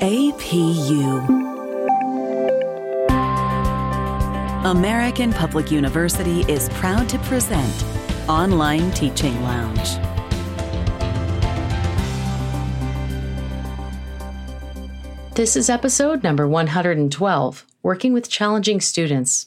APU. American Public University is proud to present Online Teaching Lounge. This is episode number 112 Working with Challenging Students.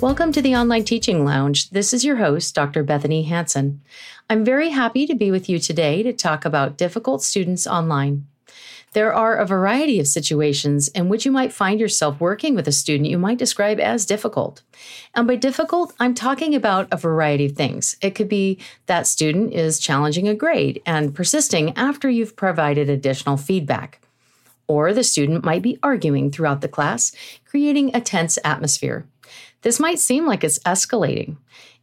Welcome to the Online Teaching Lounge. This is your host, Dr. Bethanie Hansen. I'm very happy to be with you today to talk about difficult students online. There are a variety of situations in which you might find yourself working with a student you might describe as difficult. And by difficult, I'm talking about a variety of things. It could be that student is challenging a grade and persisting after you've provided additional feedback. Or the student might be arguing throughout the class, creating a tense atmosphere. This might seem like it's escalating.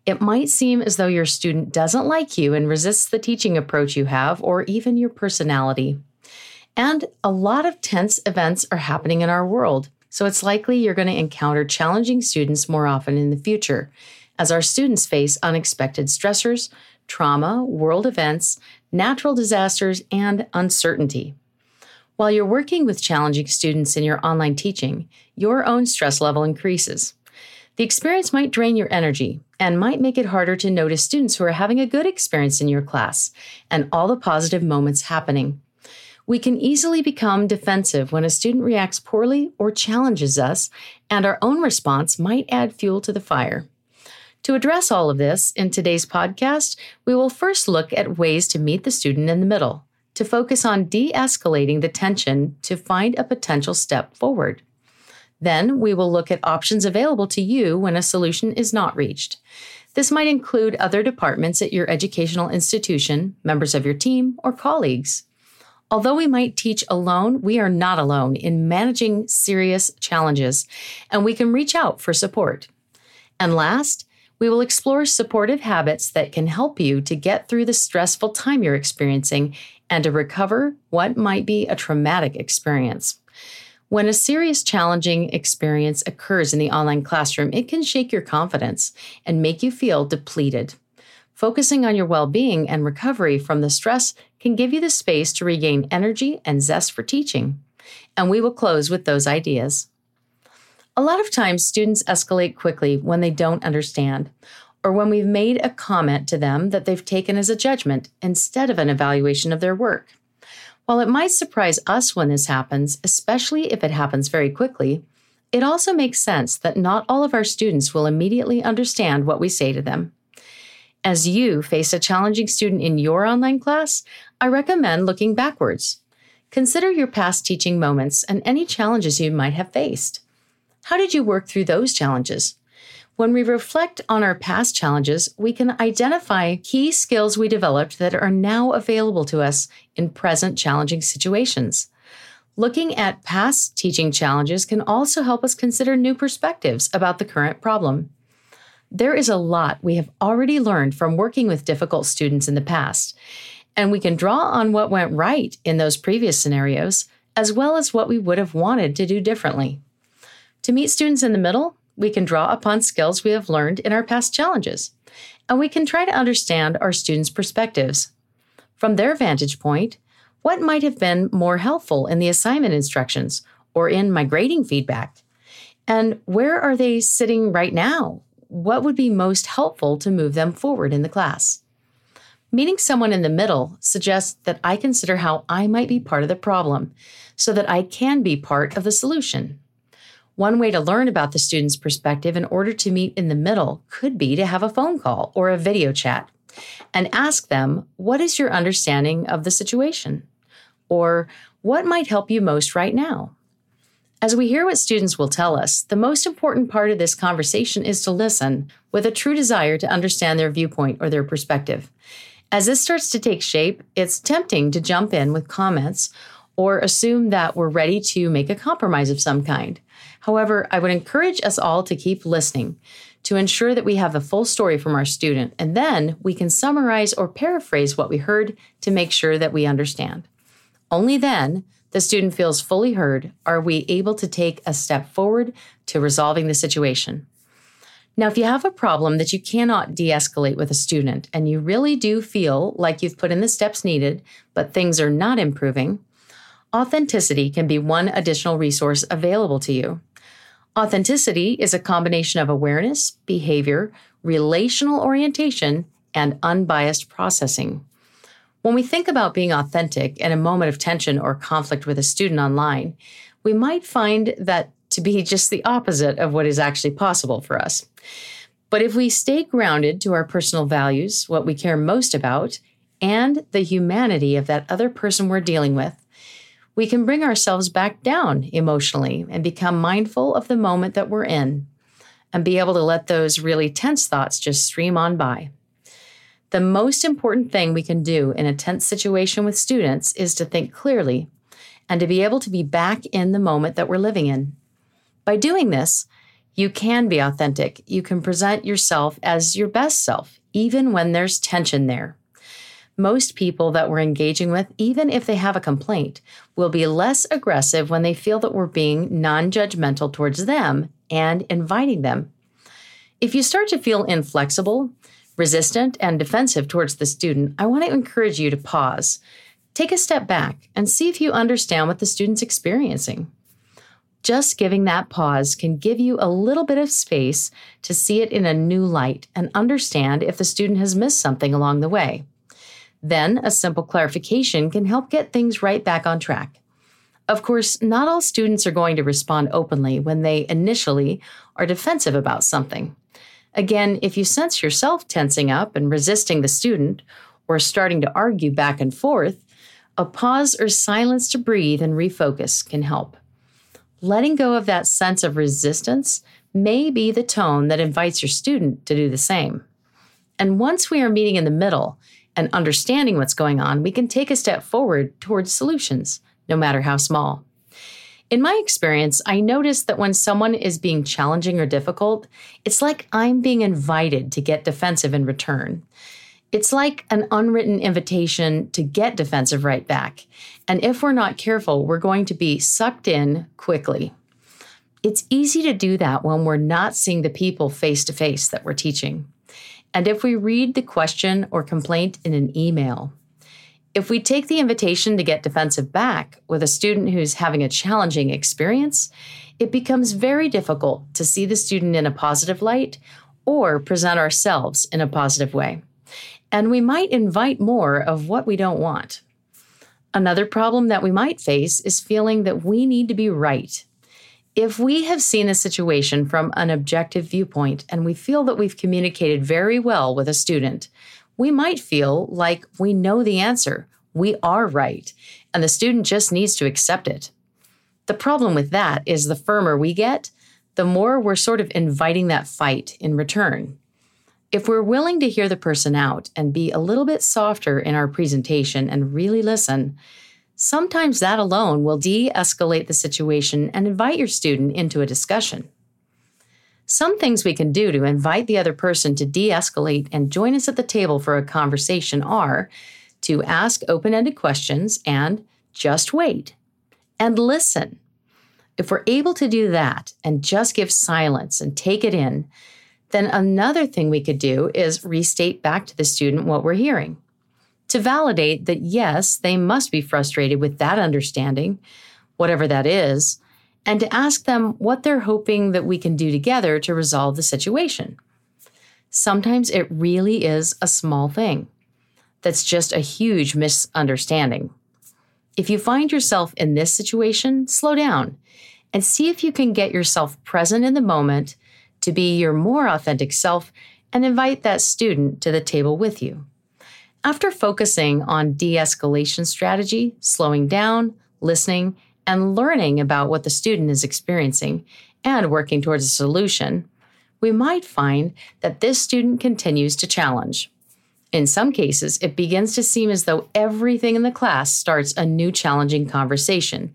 It might seem as though your student doesn't like you and resists the teaching approach you have or even your personality. And a lot of tense events are happening in our world, so it's likely you're going to encounter challenging students more often in the future as our students face unexpected stressors, trauma, world events, natural disasters, and uncertainty. While you're working with challenging students in your online teaching, your own stress level increases. The experience might drain your energy and might make it harder to notice students who are having a good experience in your class and all the positive moments happening. We can easily become defensive when a student reacts poorly or challenges us, and our own response might add fuel to the fire. To address all of this, in today's podcast, we will first look at ways to meet the student in the middle, to focus on de escalating the tension to find a potential step forward. Then we will look at options available to you when a solution is not reached. This might include other departments at your educational institution, members of your team, or colleagues. Although we might teach alone, we are not alone in managing serious challenges, and we can reach out for support. And last, we will explore supportive habits that can help you to get through the stressful time you're experiencing and to recover what might be a traumatic experience. When a serious, challenging experience occurs in the online classroom, it can shake your confidence and make you feel depleted. Focusing on your well being and recovery from the stress can give you the space to regain energy and zest for teaching. And we will close with those ideas. A lot of times, students escalate quickly when they don't understand, or when we've made a comment to them that they've taken as a judgment instead of an evaluation of their work. While it might surprise us when this happens, especially if it happens very quickly, it also makes sense that not all of our students will immediately understand what we say to them. As you face a challenging student in your online class, I recommend looking backwards. Consider your past teaching moments and any challenges you might have faced. How did you work through those challenges? When we reflect on our past challenges, we can identify key skills we developed that are now available to us in present challenging situations. Looking at past teaching challenges can also help us consider new perspectives about the current problem. There is a lot we have already learned from working with difficult students in the past, and we can draw on what went right in those previous scenarios, as well as what we would have wanted to do differently. To meet students in the middle, we can draw upon skills we have learned in our past challenges, and we can try to understand our students' perspectives. From their vantage point, what might have been more helpful in the assignment instructions or in my grading feedback? And where are they sitting right now? What would be most helpful to move them forward in the class? Meeting someone in the middle suggests that I consider how I might be part of the problem so that I can be part of the solution. One way to learn about the student's perspective in order to meet in the middle could be to have a phone call or a video chat and ask them, What is your understanding of the situation? Or what might help you most right now? As we hear what students will tell us, the most important part of this conversation is to listen with a true desire to understand their viewpoint or their perspective. As this starts to take shape, it's tempting to jump in with comments or assume that we're ready to make a compromise of some kind. However, I would encourage us all to keep listening, to ensure that we have the full story from our student, and then we can summarize or paraphrase what we heard to make sure that we understand. Only then the student feels fully heard are we able to take a step forward to resolving the situation. Now, if you have a problem that you cannot de escalate with a student and you really do feel like you've put in the steps needed, but things are not improving, authenticity can be one additional resource available to you. Authenticity is a combination of awareness, behavior, relational orientation, and unbiased processing. When we think about being authentic in a moment of tension or conflict with a student online, we might find that to be just the opposite of what is actually possible for us. But if we stay grounded to our personal values, what we care most about, and the humanity of that other person we're dealing with, we can bring ourselves back down emotionally and become mindful of the moment that we're in and be able to let those really tense thoughts just stream on by. The most important thing we can do in a tense situation with students is to think clearly and to be able to be back in the moment that we're living in. By doing this, you can be authentic. You can present yourself as your best self, even when there's tension there. Most people that we're engaging with, even if they have a complaint, will be less aggressive when they feel that we're being non judgmental towards them and inviting them. If you start to feel inflexible, resistant, and defensive towards the student, I want to encourage you to pause. Take a step back and see if you understand what the student's experiencing. Just giving that pause can give you a little bit of space to see it in a new light and understand if the student has missed something along the way. Then, a simple clarification can help get things right back on track. Of course, not all students are going to respond openly when they initially are defensive about something. Again, if you sense yourself tensing up and resisting the student, or starting to argue back and forth, a pause or silence to breathe and refocus can help. Letting go of that sense of resistance may be the tone that invites your student to do the same. And once we are meeting in the middle and understanding what's going on, we can take a step forward towards solutions, no matter how small. In my experience, I notice that when someone is being challenging or difficult, it's like I'm being invited to get defensive in return. It's like an unwritten invitation to get defensive right back. And if we're not careful, we're going to be sucked in quickly. It's easy to do that when we're not seeing the people face to face that we're teaching. And if we read the question or complaint in an email, if we take the invitation to get defensive back with a student who's having a challenging experience, it becomes very difficult to see the student in a positive light or present ourselves in a positive way. And we might invite more of what we don't want. Another problem that we might face is feeling that we need to be right. If we have seen a situation from an objective viewpoint and we feel that we've communicated very well with a student, we might feel like we know the answer, we are right, and the student just needs to accept it. The problem with that is the firmer we get, the more we're sort of inviting that fight in return. If we're willing to hear the person out and be a little bit softer in our presentation and really listen, sometimes that alone will de escalate the situation and invite your student into a discussion. Some things we can do to invite the other person to de escalate and join us at the table for a conversation are to ask open ended questions and just wait and listen. If we're able to do that and just give silence and take it in, then another thing we could do is restate back to the student what we're hearing to validate that yes, they must be frustrated with that understanding, whatever that is, and to ask them what they're hoping that we can do together to resolve the situation. Sometimes it really is a small thing that's just a huge misunderstanding. If you find yourself in this situation, slow down and see if you can get yourself present in the moment to be your more authentic self and invite that student to the table with you. After focusing on de escalation strategy, slowing down, listening, and learning about what the student is experiencing and working towards a solution, we might find that this student continues to challenge. In some cases, it begins to seem as though everything in the class starts a new challenging conversation,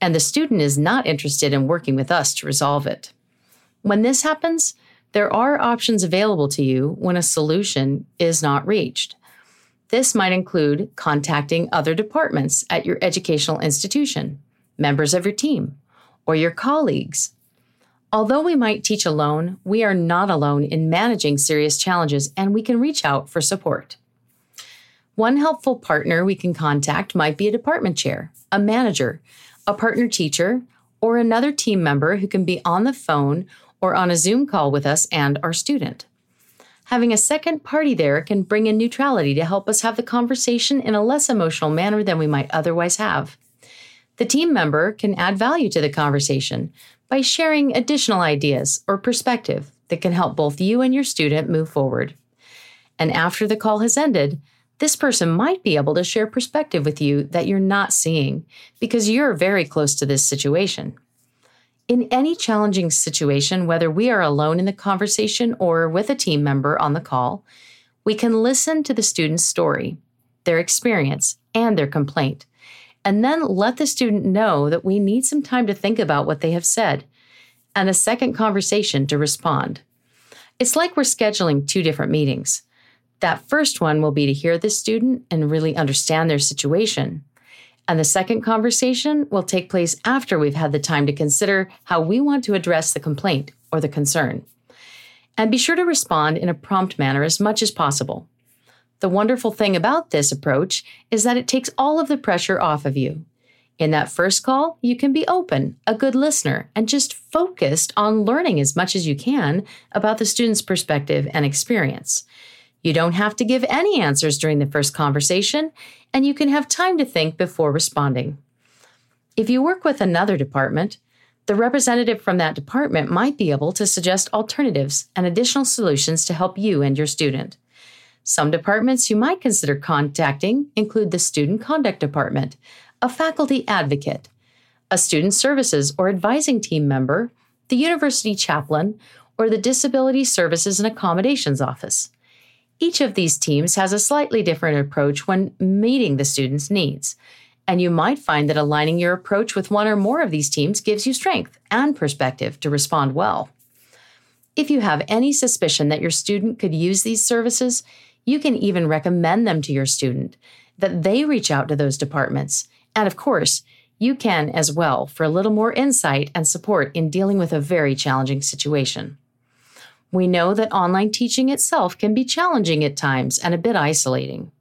and the student is not interested in working with us to resolve it. When this happens, there are options available to you when a solution is not reached. This might include contacting other departments at your educational institution, members of your team, or your colleagues. Although we might teach alone, we are not alone in managing serious challenges and we can reach out for support. One helpful partner we can contact might be a department chair, a manager, a partner teacher, or another team member who can be on the phone or on a Zoom call with us and our student. Having a second party there can bring in neutrality to help us have the conversation in a less emotional manner than we might otherwise have. The team member can add value to the conversation by sharing additional ideas or perspective that can help both you and your student move forward. And after the call has ended, this person might be able to share perspective with you that you're not seeing because you're very close to this situation. In any challenging situation, whether we are alone in the conversation or with a team member on the call, we can listen to the student's story, their experience, and their complaint, and then let the student know that we need some time to think about what they have said and a second conversation to respond. It's like we're scheduling two different meetings. That first one will be to hear the student and really understand their situation. And the second conversation will take place after we've had the time to consider how we want to address the complaint or the concern. And be sure to respond in a prompt manner as much as possible. The wonderful thing about this approach is that it takes all of the pressure off of you. In that first call, you can be open, a good listener, and just focused on learning as much as you can about the student's perspective and experience. You don't have to give any answers during the first conversation, and you can have time to think before responding. If you work with another department, the representative from that department might be able to suggest alternatives and additional solutions to help you and your student. Some departments you might consider contacting include the Student Conduct Department, a faculty advocate, a student services or advising team member, the university chaplain, or the Disability Services and Accommodations Office. Each of these teams has a slightly different approach when meeting the student's needs. And you might find that aligning your approach with one or more of these teams gives you strength and perspective to respond well. If you have any suspicion that your student could use these services, you can even recommend them to your student, that they reach out to those departments. And of course, you can as well for a little more insight and support in dealing with a very challenging situation. We know that online teaching itself can be challenging at times and a bit isolating.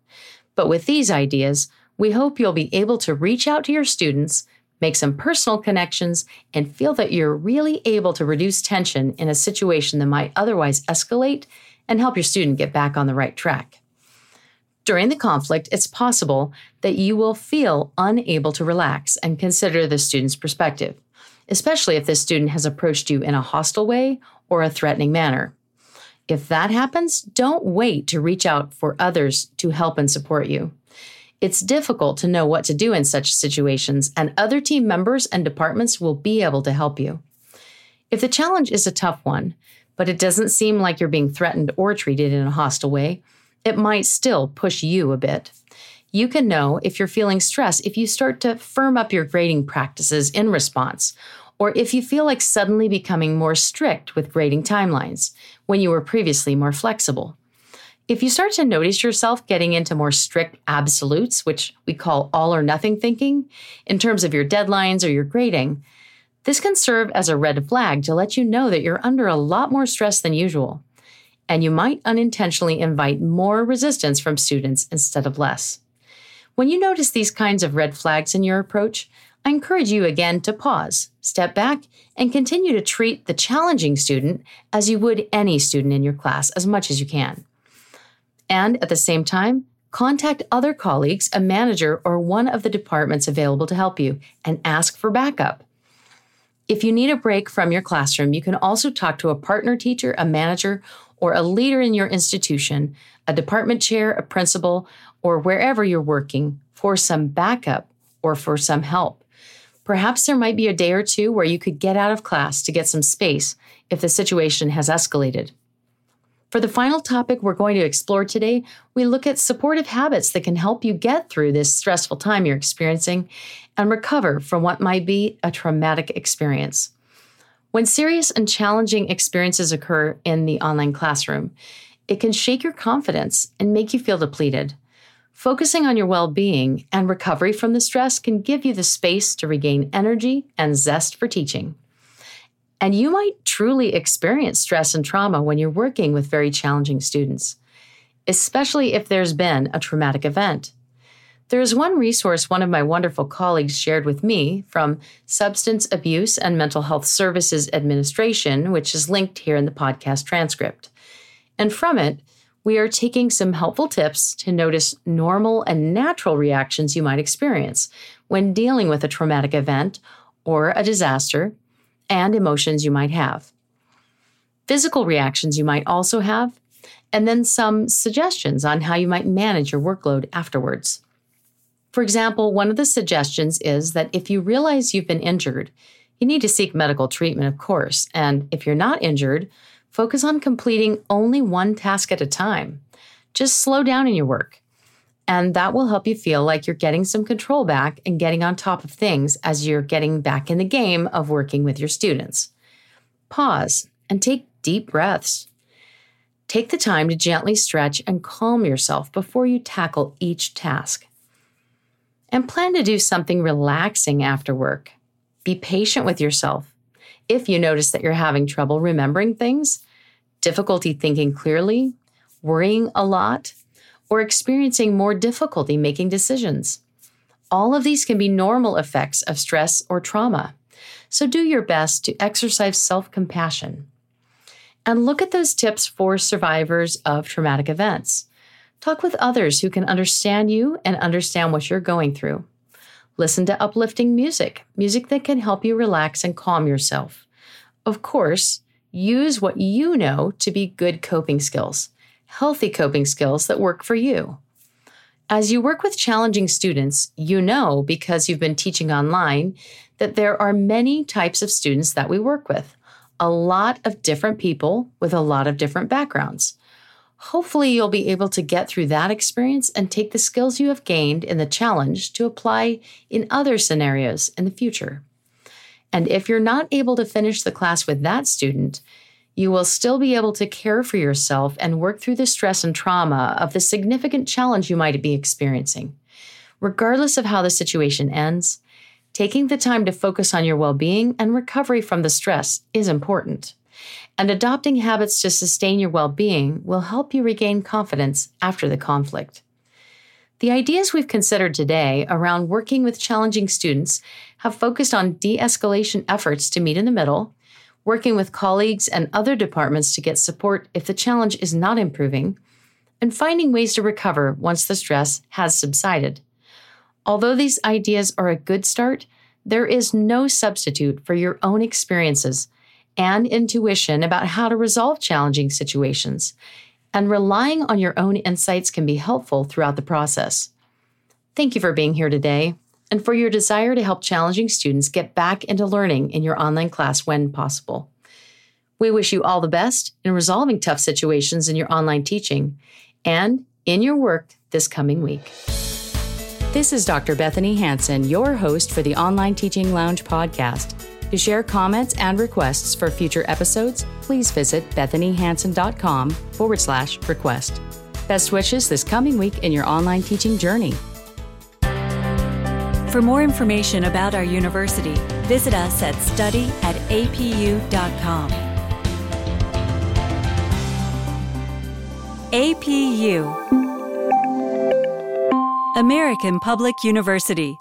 But with these ideas, we hope you'll be able to reach out to your students, make some personal connections, and feel that you're really able to reduce tension in a situation that might otherwise escalate and help your student get back on the right track. During the conflict, it's possible that you will feel unable to relax and consider the student's perspective, especially if this student has approached you in a hostile way or a threatening manner. If that happens, don't wait to reach out for others to help and support you. It's difficult to know what to do in such situations, and other team members and departments will be able to help you. If the challenge is a tough one, but it doesn't seem like you're being threatened or treated in a hostile way, it might still push you a bit. You can know if you're feeling stress if you start to firm up your grading practices in response, or if you feel like suddenly becoming more strict with grading timelines when you were previously more flexible. If you start to notice yourself getting into more strict absolutes, which we call all or nothing thinking, in terms of your deadlines or your grading, this can serve as a red flag to let you know that you're under a lot more stress than usual, and you might unintentionally invite more resistance from students instead of less. When you notice these kinds of red flags in your approach, I encourage you again to pause, step back, and continue to treat the challenging student as you would any student in your class as much as you can. And at the same time, contact other colleagues, a manager, or one of the departments available to help you and ask for backup. If you need a break from your classroom, you can also talk to a partner teacher, a manager, or a leader in your institution, a department chair, a principal, or wherever you're working for some backup or for some help. Perhaps there might be a day or two where you could get out of class to get some space if the situation has escalated. For the final topic we're going to explore today, we look at supportive habits that can help you get through this stressful time you're experiencing and recover from what might be a traumatic experience. When serious and challenging experiences occur in the online classroom, it can shake your confidence and make you feel depleted. Focusing on your well being and recovery from the stress can give you the space to regain energy and zest for teaching. And you might truly experience stress and trauma when you're working with very challenging students, especially if there's been a traumatic event. There is one resource one of my wonderful colleagues shared with me from Substance Abuse and Mental Health Services Administration, which is linked here in the podcast transcript. And from it, we are taking some helpful tips to notice normal and natural reactions you might experience when dealing with a traumatic event or a disaster and emotions you might have. Physical reactions you might also have, and then some suggestions on how you might manage your workload afterwards. For example, one of the suggestions is that if you realize you've been injured, you need to seek medical treatment, of course. And if you're not injured, focus on completing only one task at a time. Just slow down in your work. And that will help you feel like you're getting some control back and getting on top of things as you're getting back in the game of working with your students. Pause and take deep breaths. Take the time to gently stretch and calm yourself before you tackle each task and plan to do something relaxing after work. Be patient with yourself. If you notice that you're having trouble remembering things, difficulty thinking clearly, worrying a lot, or experiencing more difficulty making decisions, all of these can be normal effects of stress or trauma. So do your best to exercise self compassion. And look at those tips for survivors of traumatic events. Talk with others who can understand you and understand what you're going through. Listen to uplifting music, music that can help you relax and calm yourself. Of course, use what you know to be good coping skills, healthy coping skills that work for you. As you work with challenging students, you know because you've been teaching online that there are many types of students that we work with, a lot of different people with a lot of different backgrounds. Hopefully, you'll be able to get through that experience and take the skills you have gained in the challenge to apply in other scenarios in the future. And if you're not able to finish the class with that student, you will still be able to care for yourself and work through the stress and trauma of the significant challenge you might be experiencing. Regardless of how the situation ends, taking the time to focus on your well being and recovery from the stress is important and adopting habits to sustain your well being will help you regain confidence after the conflict. The ideas we've considered today around working with challenging students have focused on de escalation efforts to meet in the middle, working with colleagues and other departments to get support if the challenge is not improving, and finding ways to recover once the stress has subsided. Although these ideas are a good start, there is no substitute for your own experiences and intuition about how to resolve challenging situations, and relying on your own insights can be helpful throughout the process. Thank you for being here today and for your desire to help challenging students get back into learning in your online class when possible. We wish you all the best in resolving tough situations in your online teaching and in your work this coming week. This is Dr. Bethanie Hansen, your host for the Online Teaching Lounge podcast. To share comments and requests for future episodes, please visit bethaniehansen.com forward slash request. Best wishes this coming week in your online teaching journey. For more information about our university, visit us at study at apu.com. APU American Public University